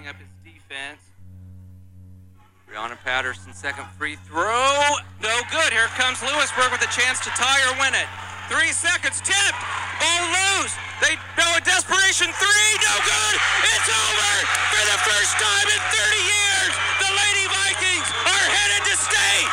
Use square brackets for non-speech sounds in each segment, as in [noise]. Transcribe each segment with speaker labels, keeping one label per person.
Speaker 1: tightening up his defense. Brianna Patterson, second free throw. No good. Here comes Louisburg with a chance to tie or win it. Three seconds, tipped. Ball loose. They go a desperation three. No good. It's over for the first time in 30 years. The Lady Vikings are headed to state.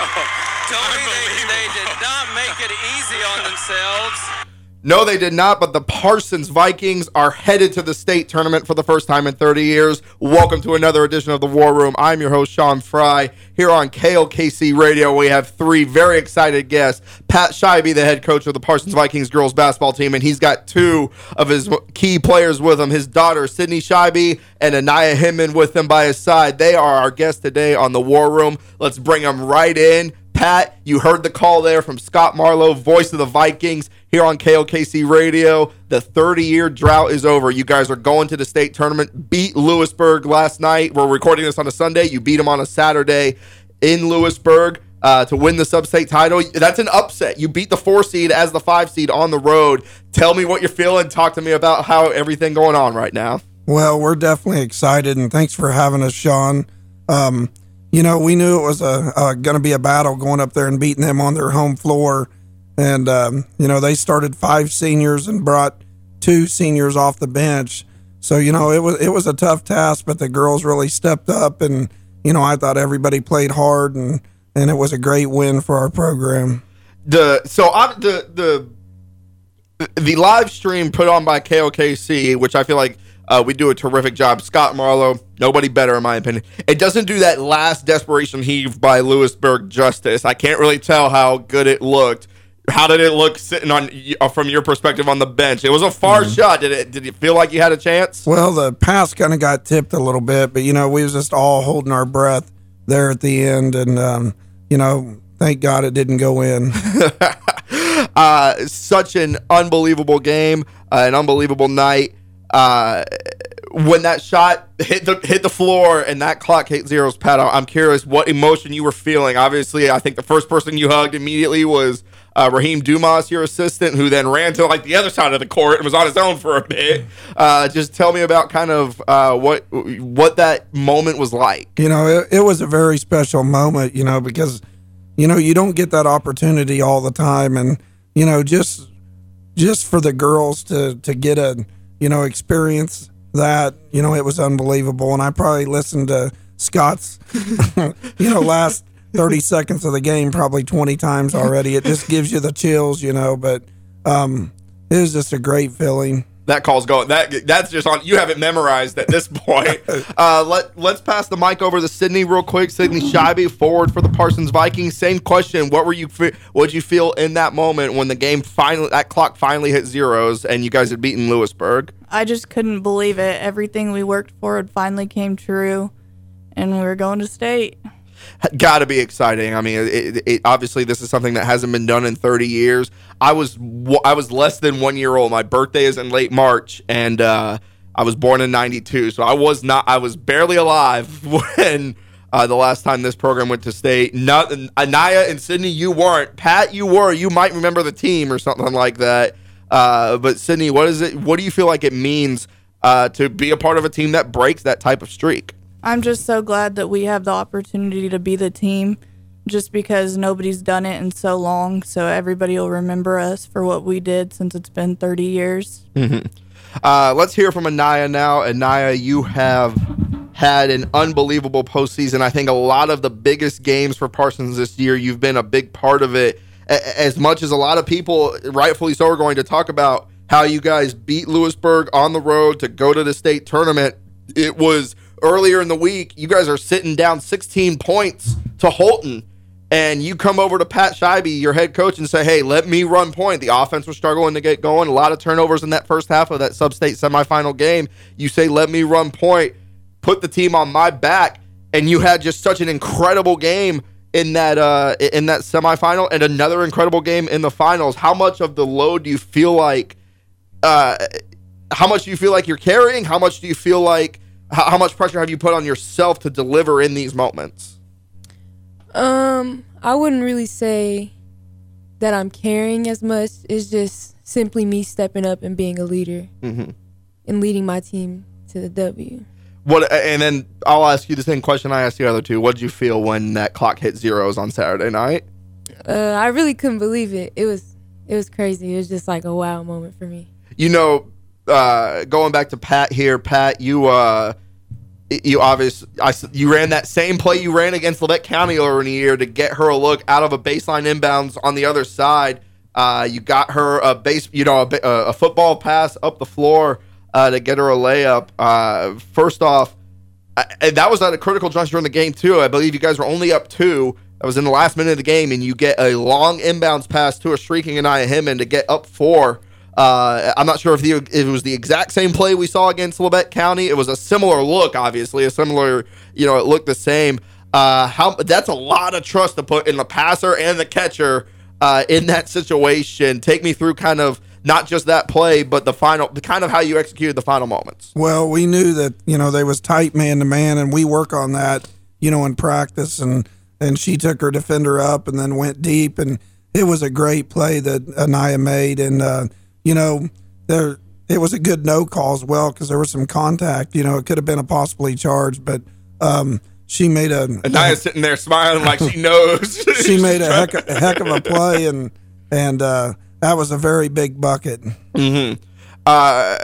Speaker 1: [laughs] Tony, they, they did not make it easy on themselves.
Speaker 2: No, they did not, but the Parsons Vikings are headed to the state tournament for the first time in 30 years. Welcome to another edition of the War Room. I'm your host, Sean Fry. Here on KLKC Radio, we have three very excited guests. Pat Schibi, the head coach of the Parsons Vikings girls basketball team, and he's got two of his key players with him, his daughter, Sydney Schibi, and Iniya Hinman with him by his side. They are our guests today on the War Room. Let's bring them right in. Pat, you heard the call there from Scott Marlowe, voice of the Vikings here on KLKC Radio. The 30 year drought is over. You guys are going to the state tournament. Beat Louisburg last night. We're recording this on a Sunday. You beat them on a Saturday in Louisburg. Uh, to win the sub-state title. That's an upset. You beat the four seed as the five seed on the road. Tell me what you're feeling. Talk to me about how everything going on right now.
Speaker 3: Well, we're definitely excited, and thanks for having us, Sean. Um, you know, we knew it was a, a going to be a battle going up there and beating them on their home floor. And, um, you know, they started five seniors and brought two seniors off the bench. So, you know, it was, it was a tough task, but the girls really stepped up. And, you know, I thought everybody played hard and, and it was a great win for our program.
Speaker 2: The, so I'm the, the, the live stream put on by KLKC, which I feel like uh, we do a terrific job. Scott Marlowe, nobody better in my opinion. It doesn't do that last desperation heave by Louisburg justice. I can't really tell how good it looked. How did it look sitting on uh, from your perspective on the bench? It was a far mm-hmm. shot. Did it? Did you feel like you had a chance?
Speaker 3: Well, the pass kind of got tipped a little bit, but you know we was just all holding our breath there at the end, and um, you know, thank God it didn't go in. [laughs]
Speaker 2: uh, such an unbelievable game, uh, an unbelievable night uh, when that shot hit the hit the floor and that clock hit zeros, Pat, I'm curious what emotion you were feeling. Obviously, I think the first person you hugged immediately was uh, Raheem Dumas, your assistant, who then ran to like the other side of the court and was on his own for a bit. Uh, just tell me about kind of uh, what what that moment was like.
Speaker 3: You know, it, it was a very special moment. You know, because you know you don't get that opportunity all the time, and you know just just for the girls to to get a you know, experience that. You know, it was unbelievable. And I probably listened to Scott's, [laughs] you know, last 30 seconds of the game probably 20 times already. It just gives you the chills, you know, but um, it was just a great feeling
Speaker 2: that call's going. That that's just on. You have it memorized at this [laughs] point. Uh, let Let's pass the mic over to Sydney real quick. Sydney Schibi, forward for the Parsons Vikings. Same question. What were you? What did you feel in that moment when the game finally, that clock finally hit zeros, and you guys had beaten Louisburg?
Speaker 4: I just couldn't believe it. Everything we worked for had finally came true, and we were going to state
Speaker 2: got to be exciting. I mean, it, it, obviously this is something that hasn't been done in 30 years. I was I was less than one year old. My birthday is in late March, and uh, I was born in '92, so I was not I was barely alive [laughs] when. Uh, the last time this program went to state, not Iniya and Sydney, you weren't. Pat, you were. You might remember the team or something like that. Uh, but Sydney, what is it? What do you feel like it means uh, to be a part of a team that breaks that type of streak?
Speaker 4: I'm just so glad that we have the opportunity to be the team just because nobody's done it in so long. So everybody will remember us for what we did since it's been 30 years.
Speaker 2: Mm-hmm. Uh, let's hear from Iniya now. Iniya, you have had an unbelievable postseason. I think a lot of the biggest games for Parsons this year, you've been a big part of it. As much as a lot of people, rightfully so, are going to talk about how you guys beat Louisburg on the road to go to the state tournament, it was earlier in the week, you guys are sitting down 16 points to Holton, and you come over to Pat Schibi, your head coach, and say, hey, let me run point. The offense was struggling to get going. A lot of turnovers in that first half of that sub-state semifinal game. You say, let me run point, put the team on my back, and you had just such an incredible game in that uh, in that semifinal and another incredible game in the finals. How much of the load do you feel like uh, how much do you feel like you're carrying? How much do you feel like how, how much pressure have you put on yourself to deliver in these moments?
Speaker 5: Um, I wouldn't really say that I'm carrying as much. It's just simply me stepping up and being a leader.
Speaker 2: Mm-hmm.
Speaker 5: and leading my team to the W.
Speaker 2: What? And then I'll ask you the same question I asked the other two. What did you feel when that clock hit zeros on Saturday night?
Speaker 5: Uh, I really couldn't believe it. It was it was crazy. It was just like a wow moment for me.
Speaker 2: You know, uh, going back to Pat here, Pat, you uh, you obviously I, you ran that same play you ran against Labette County earlier in the year to get her a look out of a baseline inbounds on the other side. Uh, you got her a base, you know, a, a football pass up the floor uh, to get her a layup. Uh, first off, and that was at a critical juncture in the game too. I believe you guys were only up two. That was in the last minute of the game, and you get a long inbounds pass to a streaking Iniya Hinman to get up four. Uh, I'm not sure if, the, if it was the exact same play we saw against Labette County. It was a similar look, obviously, a similar, you know, it looked the same. Uh, how that's a lot of trust to put in the passer and the catcher uh, in that situation. Take me through kind of not just that play, but the final, kind of how you executed the final moments.
Speaker 3: Well, we knew that you know they was tight man to man, and we work on that, you know, in practice. And and she took her defender up and then went deep, and it was a great play that Iniya made, and uh, you know, there it was a good no call as well because there was some contact. You know, it could have been a possibly charge, but um, she made a.
Speaker 2: Iniya's sitting there smiling like she knows. [laughs]
Speaker 3: she made a heck, of, a heck of a play, and and uh, that was a very big bucket.
Speaker 2: Mm-hmm. Uh,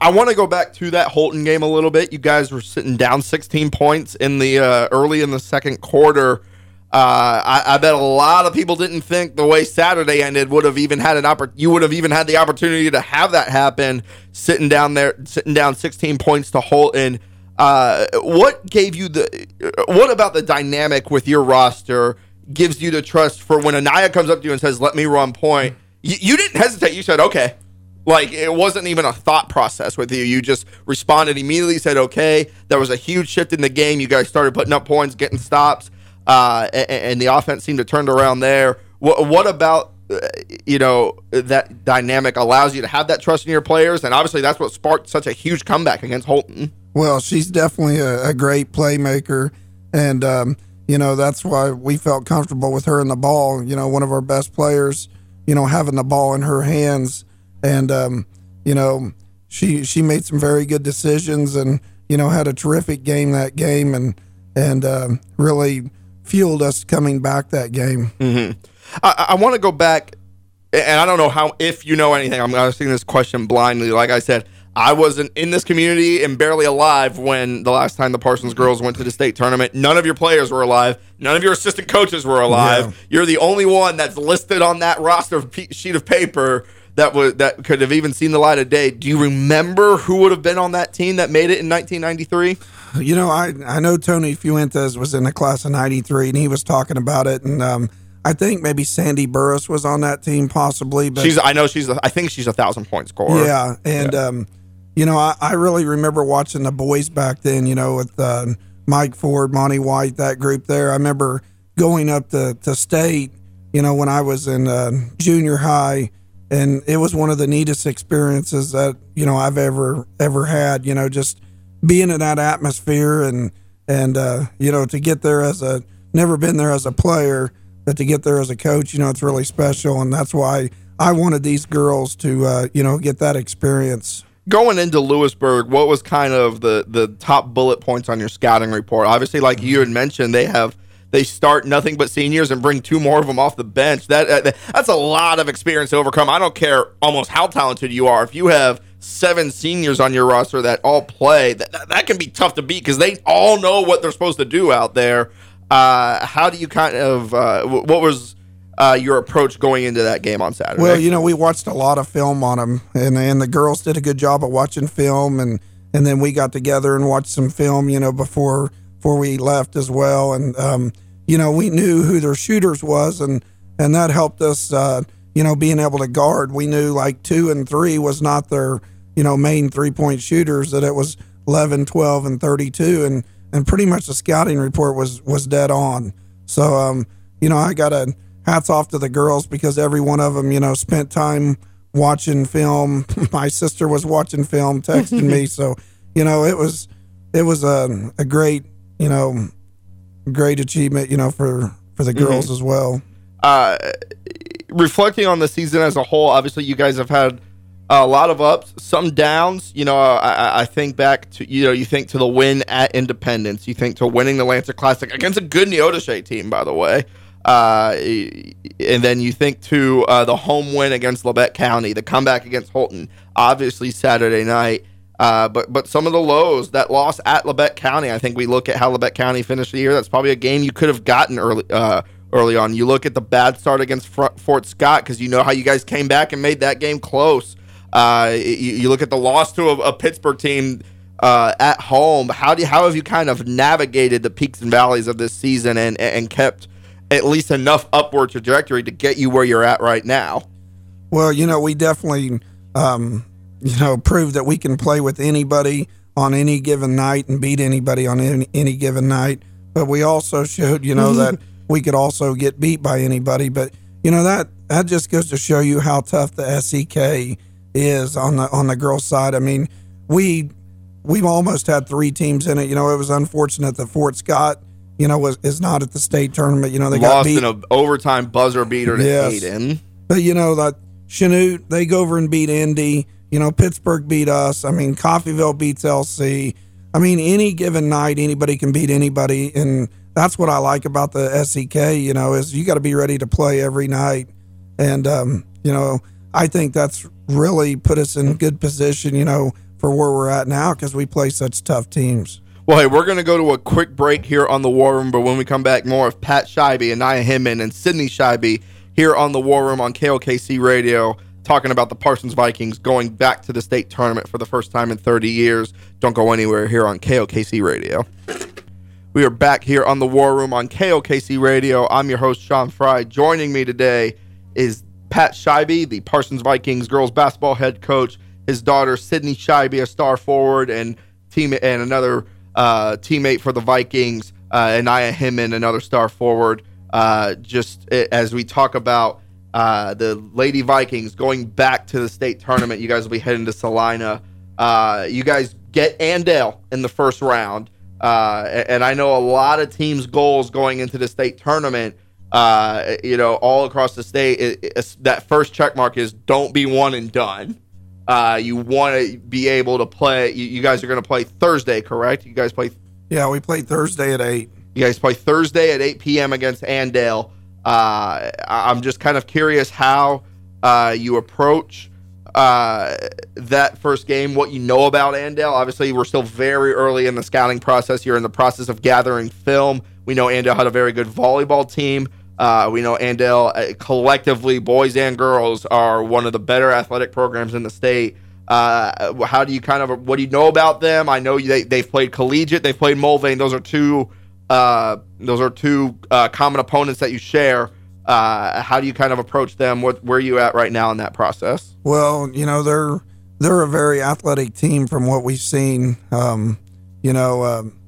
Speaker 2: I want to go back to that Holton game a little bit. You guys were sitting down 16 points in the uh, early in the second quarter. Uh, I, I, bet a lot of people didn't think the way Saturday ended would have even had an oppor- You would have even had the opportunity to have that happen, sitting down there, sitting down 16 points to Holton. Uh, what gave you the? What about the dynamic with your roster gives you the trust for when Iniya comes up to you and says, "Let me run point." You, you didn't hesitate. You said, "Okay." Like it wasn't even a thought process with you. You just responded immediately. Said, "Okay." There was a huge shift in the game. You guys started putting up points, getting stops uh, and, and, the offense seemed to turn around there. What, what about uh, you know that dynamic allows you to have that trust in your players, and obviously that's what sparked such a huge comeback against Holton.
Speaker 3: Well, she's definitely a, a great playmaker, and um, you know that's why we felt comfortable with her in the ball. You know, one of our best players. You know, having the ball in her hands, and um, you know she she made some very good decisions, and you know had a terrific game that game, and and um, really fueled us coming back that game.
Speaker 2: Mm-hmm. I, I want to go back, and I don't know how if you know anything. I'm asking this question blindly. Like I said, I wasn't in this community and barely alive when the last time the Parsons girls went to the state tournament. None of your players were alive. None of your assistant coaches were alive. Yeah. You're the only one that's listed on that roster sheet of paper that was that could have even seen the light of day. Do you remember who would have been on that team that made it in 1993?
Speaker 3: You know, I I know Tony Fuentes was in the class of '93, and he was talking about it, and um, I think maybe Sandy Burris was on that team, possibly. But
Speaker 2: she's I know she's a, I think she's a thousand point scorer.
Speaker 3: Yeah, and yeah. Um, you know, I, I really remember watching the boys back then. You know, with uh, Mike Ford, Monty White, that group there. I remember going up to to state. You know, when I was in uh, junior high and it was one of the neatest experiences that you know I've ever ever had. You know, just being in that atmosphere and and uh, you know to get there as a never been there as a player, but to get there as a coach, you know, it's really special, and that's why I wanted these girls to uh, you know get that experience.
Speaker 2: Going into Louisburg, what was kind of the the top bullet points on your scouting report? Obviously, like you had mentioned, they have they start nothing but seniors and bring two more of them off the bench. That, that that's a lot of experience to overcome. I don't care almost how talented you are. If you have seven seniors on your roster that all play, that, that, can be tough to beat because they all know what they're supposed to do out there. Uh, how do you kind of uh, what was uh, your approach going into that game on Saturday?
Speaker 3: Well, you know, we watched a lot of film on them, and and the girls did a good job of watching film, and and then we got together and watched some film, you know, before before we left as well. And um, you know, we knew who their shooters was, and and that helped us. Uh, you know, being able to guard. We knew like two and three was not their you know main three point shooters. That it was 11, 12, and 32, and and pretty much the scouting report was was dead on. So um, you know, I got a hats off to the girls because every one of them, you know, spent time watching film. [laughs] My sister was watching film, texting me. [laughs] So, you know, it was it was a, a great you know, great achievement, you know, for for the girls mm-hmm. as well.
Speaker 2: Uh, reflecting on the season as a whole, obviously you guys have had a lot of ups, some downs. You know, I, I think back to you know you think to the win at Independence, you think to winning the Lancer Classic against a good Neodesha team, by the way. Uh, and then you think to uh, the home win against Labette County, the comeback against Holton, obviously Saturday night. Uh, but but some of the lows that loss at Labette County, I think we look at how Labette County finished the year. That's probably a game you could have gotten early uh, early on. You look at the bad start against Fort Scott because you know how you guys came back and made that game close. Uh, you, you, look at the loss to a, a Pittsburgh team uh, at home. How do you, how have you kind of navigated the peaks and valleys of this season and and kept at least enough upward trajectory to get you where you're at right now?
Speaker 3: Well, you know, we definitely um, you know, prove that we can play with anybody on any given night and beat anybody on any, any given night. But we also showed, you know, that [laughs] we could also get beat by anybody. But you know that that just goes to show you how tough the SEK is on the on the girls' side. I mean, we we've almost had three teams in it. You know, it was unfortunate that Fort Scott, you know, was is not at the state tournament. You know, they
Speaker 2: lost
Speaker 3: got beat
Speaker 2: in an overtime buzzer beater to yes. Hayden.
Speaker 3: But you know that Chanute, they go over and beat Indy. You know, Pittsburgh beat us. I mean, Coffeyville beats LC. I mean, any given night, anybody can beat anybody, and that's what I like about the SEK. You know, is you got to be ready to play every night, and um, you know, I think that's really put us in good position. You know, for where we're at now because we play such tough teams.
Speaker 2: Well, hey, we're going to go to a quick break here on the War Room, but when we come back, more of Pat Schibi and Nia Hinman and Sydney Schibi here on the War Room on KLKC Radio talking about the Parsons Vikings going back to the state tournament for the first time in 30 years. Don't go anywhere here on KLKC Radio. We are back here on the War Room on KLKC Radio. I'm your host, Sean Fry. Joining me today is Pat Schibi, the Parsons Vikings girls basketball head coach. His daughter, Sydney Schibi, a star forward and team and another uh, teammate for the Vikings, uh, and Hinman, another star forward. Uh, just as we talk about uh, the Lady Vikings going back to the state tournament. You guys will be heading to Salina. Uh, you guys get Andale in the first round. Uh, and I know a lot of teams' goals going into the state tournament, uh, you know, all across the state, it, it, that first check mark is don't be one and done. Uh, you want to be able to play. You, you guys are going to play Thursday, correct? You guys play.
Speaker 3: Yeah, we play Thursday at 8.
Speaker 2: You guys play Thursday at 8 p.m. against Andale. Uh, I'm just kind of curious how uh, you approach uh, that first game, what you know about Andale. Obviously, we're still very early in the scouting process. You're in the process of gathering film. We know Andale had a very good volleyball team. Uh, we know Andale uh, collectively, boys and girls, are one of the better athletic programs in the state. Uh, how do you kind of what do you know about them? I know they they've played collegiate, they've played Mulvane. Those are two uh, those are two uh, common opponents that you share. Uh, how do you kind of approach them? What where are you at right now in that process?
Speaker 3: Well, you know they're they're a very athletic team from what we've seen. Um, you know, um,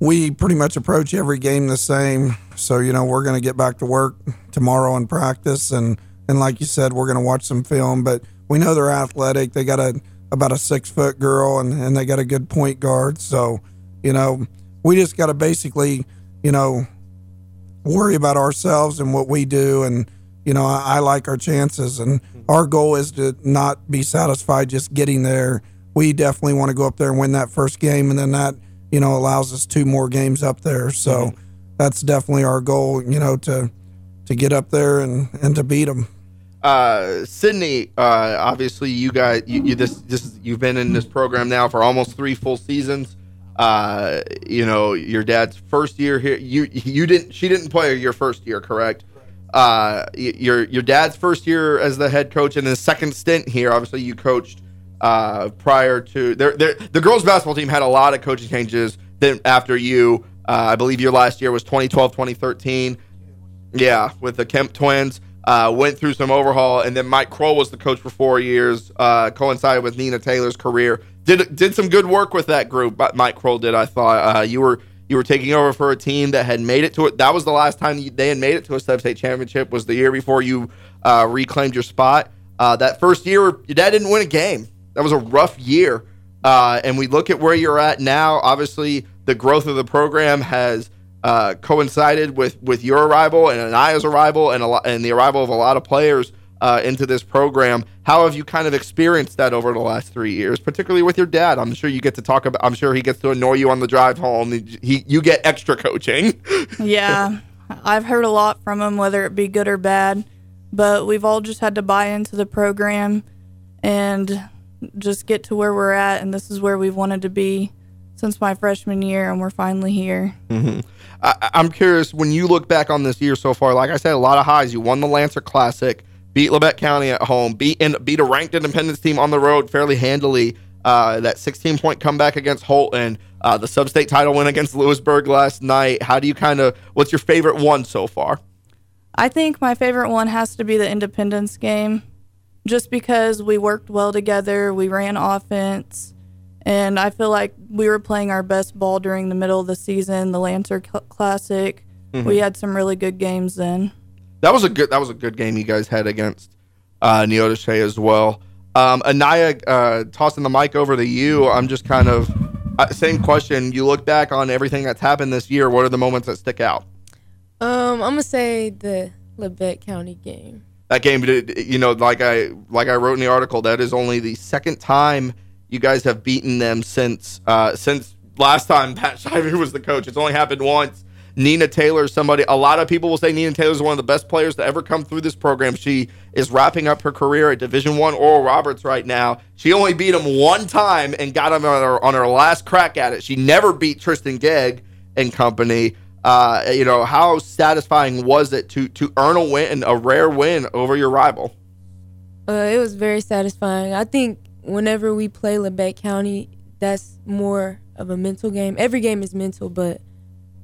Speaker 3: we pretty much approach every game the same. So you know we're going to get back to work tomorrow and practice, and and like you said, we're going to watch some film. But we know they're athletic. They got a about a six foot girl, and and they got a good point guard. So you know we just got to basically, you know, worry about ourselves and what we do. And, you know, I, I, like our chances. And our goal is to not be satisfied just getting there. We definitely want to go up there and win that first game. And then that, you know, allows us two more games up there. So mm-hmm. that's definitely our goal, you know, to, to get up there and, and to beat them.
Speaker 2: Uh, Sydney, uh, obviously you guys, you, you this, this, you've been in this program now for almost three full seasons uh, you know, your dad's first year here. You you didn't she didn't play your first year, correct? Uh, your your dad's first year as the head coach and then second stint here. Obviously, you coached uh, prior to there. The girls basketball team had a lot of coaching changes. Then after you, uh, I believe your last year was 2012, 2013. Yeah, with the Kemp twins. Uh, went through some overhaul, and then Mike Kroll was the coach for four years, uh, coincided with Nina Taylor's career did did some good work with that group. Mike Kroll did. I thought uh, you were you were taking over for a team that had made it to it. That was the last time they had made it to a sub state championship. Was the year before you uh, reclaimed your spot. Uh, that first year, your dad didn't win a game. That was a rough year. Uh, and we look at where you're at now. Obviously, the growth of the program has uh, coincided with with your arrival and Iniya's arrival and a lot, and the arrival of a lot of players uh, into this program. How have you kind of experienced that over the last three years, particularly with your dad? I'm sure you get to talk about. I'm sure he gets to annoy you on the drive home. He, you get extra coaching. [laughs]
Speaker 4: yeah, I've heard a lot from him, whether it be good or bad. But we've all just had to buy into the program and just get to where we're at, and this is where we've wanted to be since my freshman year, and we're finally here.
Speaker 2: Mm-hmm. I, am curious when you look back on this year so far. Like I said, a lot of highs. You won the Lancer Classic, beat Labette County at home, beat and beat a ranked Independence team on the road fairly handily. Uh, that 16 point comeback against Holton, uh, the sub-state title win against Louisburg last night. How do you kind of? What's your favorite one so far?
Speaker 4: I think my favorite one has to be the Independence game just because we worked well together, we ran offense, and I feel like we were playing our best ball during the middle of the season. The Lancer Classic, mm-hmm. we had some really good games then.
Speaker 2: That was a good. That was a good game you guys had against uh, Neodesha as well. Um, Iniya, uh, tossing the mic over to you. I'm just kind of uh, same question. You look back on everything that's happened this year. What are the moments that stick out?
Speaker 5: Um, I'm gonna say the Labette County game
Speaker 2: that game you know like i like i wrote in the article that is only the second time you guys have beaten them since uh since last time [laughs] pat Schibi was the coach it's only happened once nina taylor is somebody a lot of people will say nina taylor is one of the best players to ever come through this program she is wrapping up her career at division one oral roberts right now she only beat him one time and got him on her, on her last crack at it she never beat tristan gegg and company uh, you know, how satisfying was it to to earn a win, a rare win over your rival?
Speaker 5: Uh, it was very satisfying. I think whenever we play Labette County, that's more of a mental game. Every game is mental, but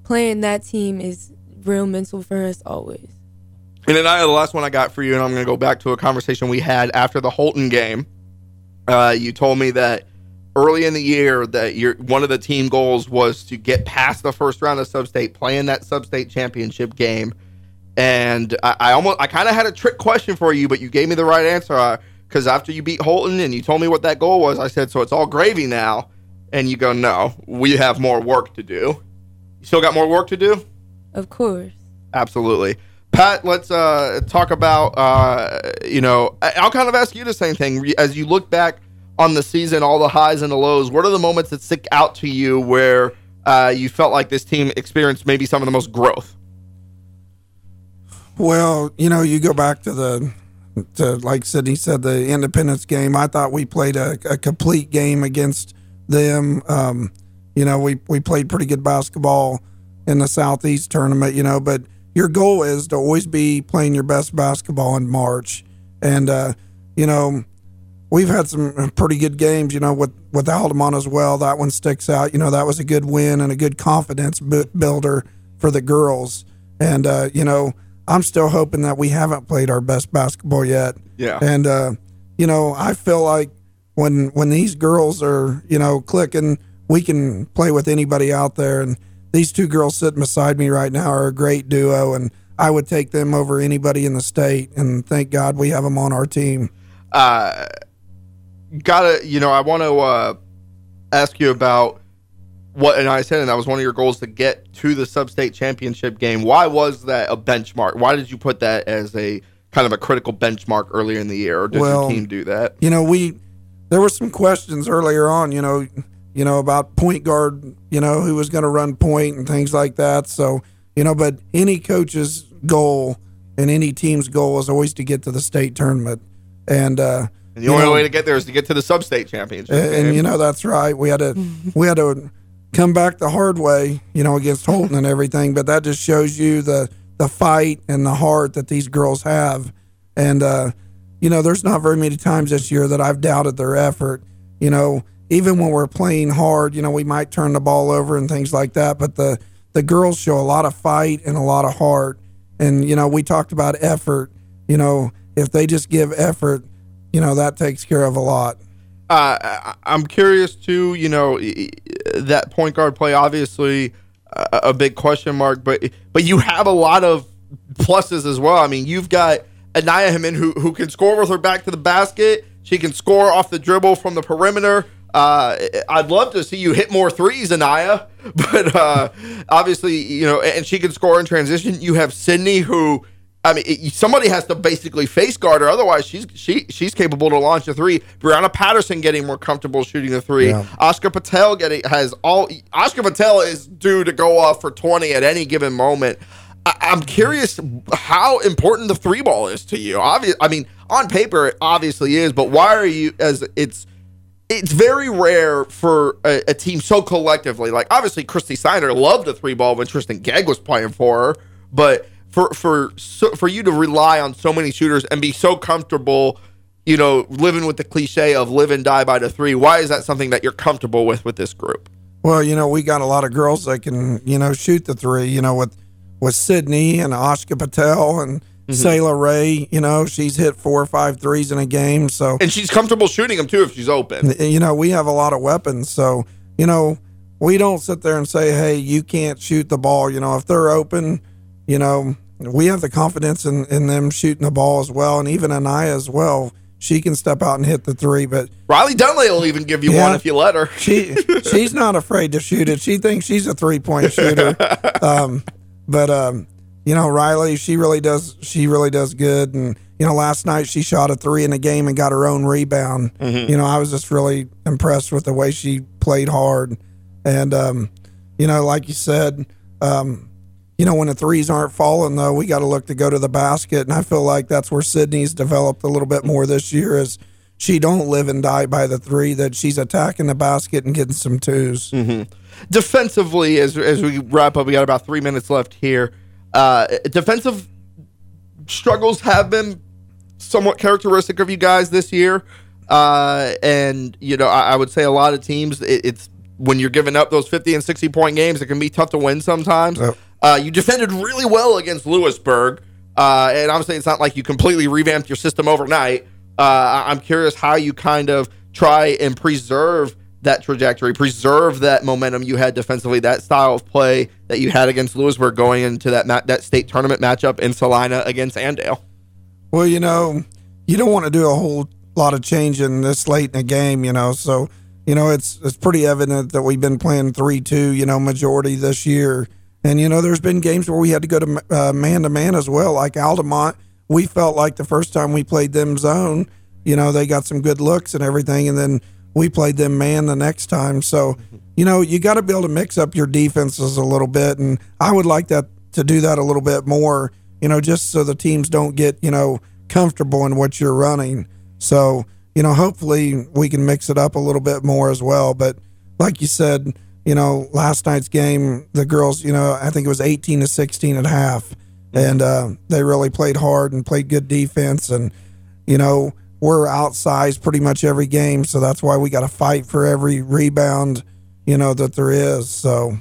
Speaker 5: playing that team is real mental for us always.
Speaker 2: And then I, the last one I got for you, and I'm going to go back to a conversation we had after the Holton game. Uh, you told me that early in the year that your one of the team goals was to get past the first round of sub-state, playing that sub-state championship game. And I, I almost, I kind of had a trick question for you, but you gave me the right answer. Because uh, after you beat Holton and you told me what that goal was, I said, "So it's all gravy now." And you go, "No, we have more work to do." You still got more work to do?
Speaker 5: Of course.
Speaker 2: Absolutely. Pat, let's uh, talk about, uh, you know, I'll kind of ask you the same thing. As you look back on the season, all the highs and the lows. What are the moments that stick out to you where uh, you felt like this team experienced maybe some of the most growth?
Speaker 3: Well, you know, you go back to the, to like Sydney said, the Independence game. I thought we played a, a complete game against them. Um, you know, we, we played pretty good basketball in the Southeast tournament, you know, but your goal is to always be playing your best basketball in March. And, uh, you know, we've had some pretty good games, you know, with, with Altamont as well. That one sticks out. You know, that was a good win and a good confidence builder for the girls. And, uh, you know, I'm still hoping that we haven't played our best basketball yet.
Speaker 2: Yeah.
Speaker 3: And, uh, you know, I feel like when when these girls are, you know, clicking, we can play with anybody out there. And these two girls sitting beside me right now are a great duo. And I would take them over anybody in the state. And thank God we have them on our team.
Speaker 2: Uh, gotta, you know, I want to uh, ask you about what, and I said, and that was one of your goals to get to the sub-state championship game. Why was that a benchmark? Why did you put that as a kind of a critical benchmark earlier in the year, or did well, your team do that?
Speaker 3: You know, we there were some questions earlier on. You know, you know about point guard. You know, who was going to run point and things like that. So you know, but any coach's goal and any team's goal is always to get to the state tournament, and uh,
Speaker 2: and the only know, way to get there is to get to the sub-state championship.
Speaker 3: And, and, you know that's right. We had to we had to come back the hard way, you know, against Holton and everything. But that just shows you the the fight and the heart that these girls have. And uh, you know, there's not very many times this year that I've doubted their effort. You know, even when we're playing hard, you know, we might turn the ball over and things like that. But the the girls show a lot of fight and a lot of heart. And you know, we talked about effort. You know, if they just give effort you know that takes care of a lot.
Speaker 2: Uh, I'm curious too. You know that point guard play, obviously a, big question mark, but but you have a lot of pluses as well. I mean, you've got Iniya Hinman who who can score with her back to the basket. She can score off the dribble from the perimeter. Uh, I'd love to see you hit more threes, Iniya, [laughs] but uh, obviously, you know, and she can score in transition. You have Sydney, who I mean, it, somebody has to basically face guard her. Otherwise, she's she she's capable to launch a three. Brianna Patterson getting more comfortable shooting the three.
Speaker 3: Yeah.
Speaker 2: Oscar Patel getting has all. Oscar Patel is due to go off for twenty at any given moment. I, I'm curious how important the three ball is to you. Obvious. I mean, on paper, it obviously is, but why are you as it's it's very rare for a, a team so collectively. Like obviously, Christy Steiner loved a three ball when Tristan Gegg was playing for her, but for for so, for you to rely on so many shooters and be so comfortable, you know, living with the cliche of live and die by the three. Why is that something that you're comfortable with with this group?
Speaker 3: Well, you know, we got a lot of girls that can, you know, shoot the three. You know, with with Sydney and Ashka Patel and Sayla Ray. You know, she's hit four or five threes in a game. So
Speaker 2: And she's comfortable shooting them too if she's open.
Speaker 3: you know, we have a lot of weapons. So, you know, we don't sit there and say, hey, you can't shoot the ball. You know, if they're open, you know, we have the confidence in, in them shooting the ball as well. And even Iniya as well. She can step out and hit the three, but
Speaker 2: Riley Dunley will even give you
Speaker 3: Yeah.
Speaker 2: one if you let her.
Speaker 3: she she's not afraid to shoot it. She thinks she's a three point shooter. [laughs] Um, but um, you know, Riley, she really does. She really does good. And you know, last night she shot a three in the game and got her own rebound. You know, I was just really impressed with the way she played hard. And um, you know, like you said, um, you know, when the threes aren't falling though, we got to look to go to the basket. And I feel like that's where Sydney's developed a little bit more this year. Is she don't live and die by the three that she's attacking the basket and getting some 2s
Speaker 2: defensively, as as we wrap up, we got about three minutes left here. Uh, defensive struggles have been somewhat characteristic of you guys this year, uh, and you know I, I would say a lot of teams it, it's when you're giving up those 50 and 60 point games, it can be tough to win sometimes.
Speaker 3: Yep.
Speaker 2: Uh, you defended really well against Louisburg, uh, and obviously it's not like you completely revamped your system overnight. Uh, I'm curious how you kind of try and preserve that trajectory, preserve that momentum you had defensively, that style of play that you had against Louisburg going into that ma- that state tournament matchup in Salina against Andale.
Speaker 3: Well, you know, you don't want to do a whole lot of changing this late in the game, you know. So, you know, it's it's pretty evident that we've been playing three two, you know, majority this year. And you know, there's been games where we had to go to man to man as well, like Altamont. We felt like the first time we played them zone, you know, they got some good looks and everything, and then we played them man the next time. So, you know, you got to be able to mix up your defenses a little bit, and I would like that to do that a little bit more. You know, just so the teams don't get you know comfortable in what you're running. So, you know, hopefully we can mix it up a little bit more as well. But like you said, you know, last night's game, the girls, you know, I think it was 18 to 16 and a half, and uh, they really played hard and played good defense. And you know, we're outsized pretty much every game, so that's why we got to fight for every rebound, you know, that there is. So.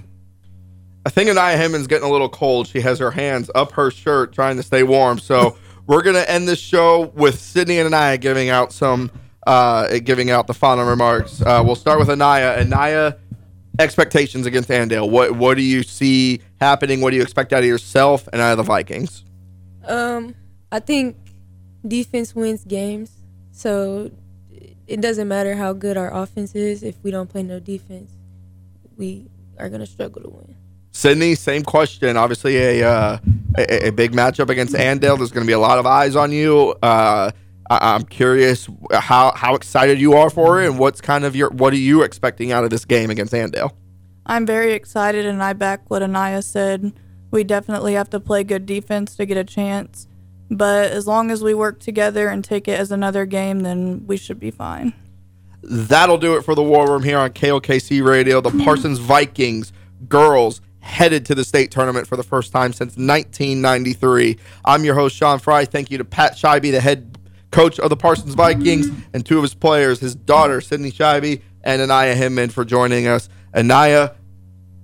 Speaker 2: I think Iniya Hinman's getting a little cold. She has her hands up her shirt trying to stay warm. So [laughs] we're gonna end this show with Sydney and Iniya giving out some uh, giving out the final remarks. Uh, we'll start with Iniya. Iniya, expectations against Andale. What what do you see happening? What do you expect out of yourself and out of the Vikings?
Speaker 5: Um, I think defense wins games. So it doesn't matter how good our offense is if we don't play no defense, we are gonna struggle to win.
Speaker 2: Sydney, same question. Obviously, a uh, a, a big matchup against Andale. There's going to be a lot of eyes on you. Uh, I, I'm curious how how excited you are for it, and what's kind of your what are you expecting out of this game against Andale?
Speaker 4: I'm very excited, and I back what Iniya said. We definitely have to play good defense to get a chance. But as long as we work together and take it as another game, then we should be fine.
Speaker 2: That'll do it for the War Room here on KLKC Radio. The Parsons Vikings girls headed to the state tournament for the first time since 1993. I'm your host, Sean Fry. Thank you to Pat Schibi, the head coach of the Parsons Vikings, and two of his players, his daughter, Sydney Schibi, and Iniya Hinman for joining us. Iniya,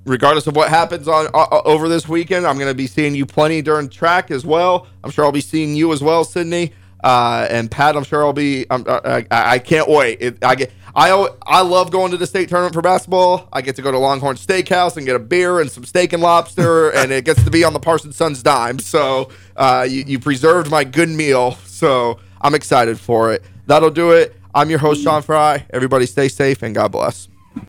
Speaker 2: regardless of what happens on uh, over this weekend, I'm going to be seeing you plenty during track as well. I'm sure I'll be seeing you as well, Sydney. Uh, and Pat, I'm sure I'll be. I'm, I, I, I can't wait. It, I get. I I love going to the state tournament for basketball. I get to go to Longhorn Steakhouse and get a beer and some steak and lobster, [laughs] and it gets to be on the Parsons Sun's dime. So uh, you, you preserved my good meal. So I'm excited for it. That'll do it. I'm your host, Sean Fry. Everybody stay safe and God bless.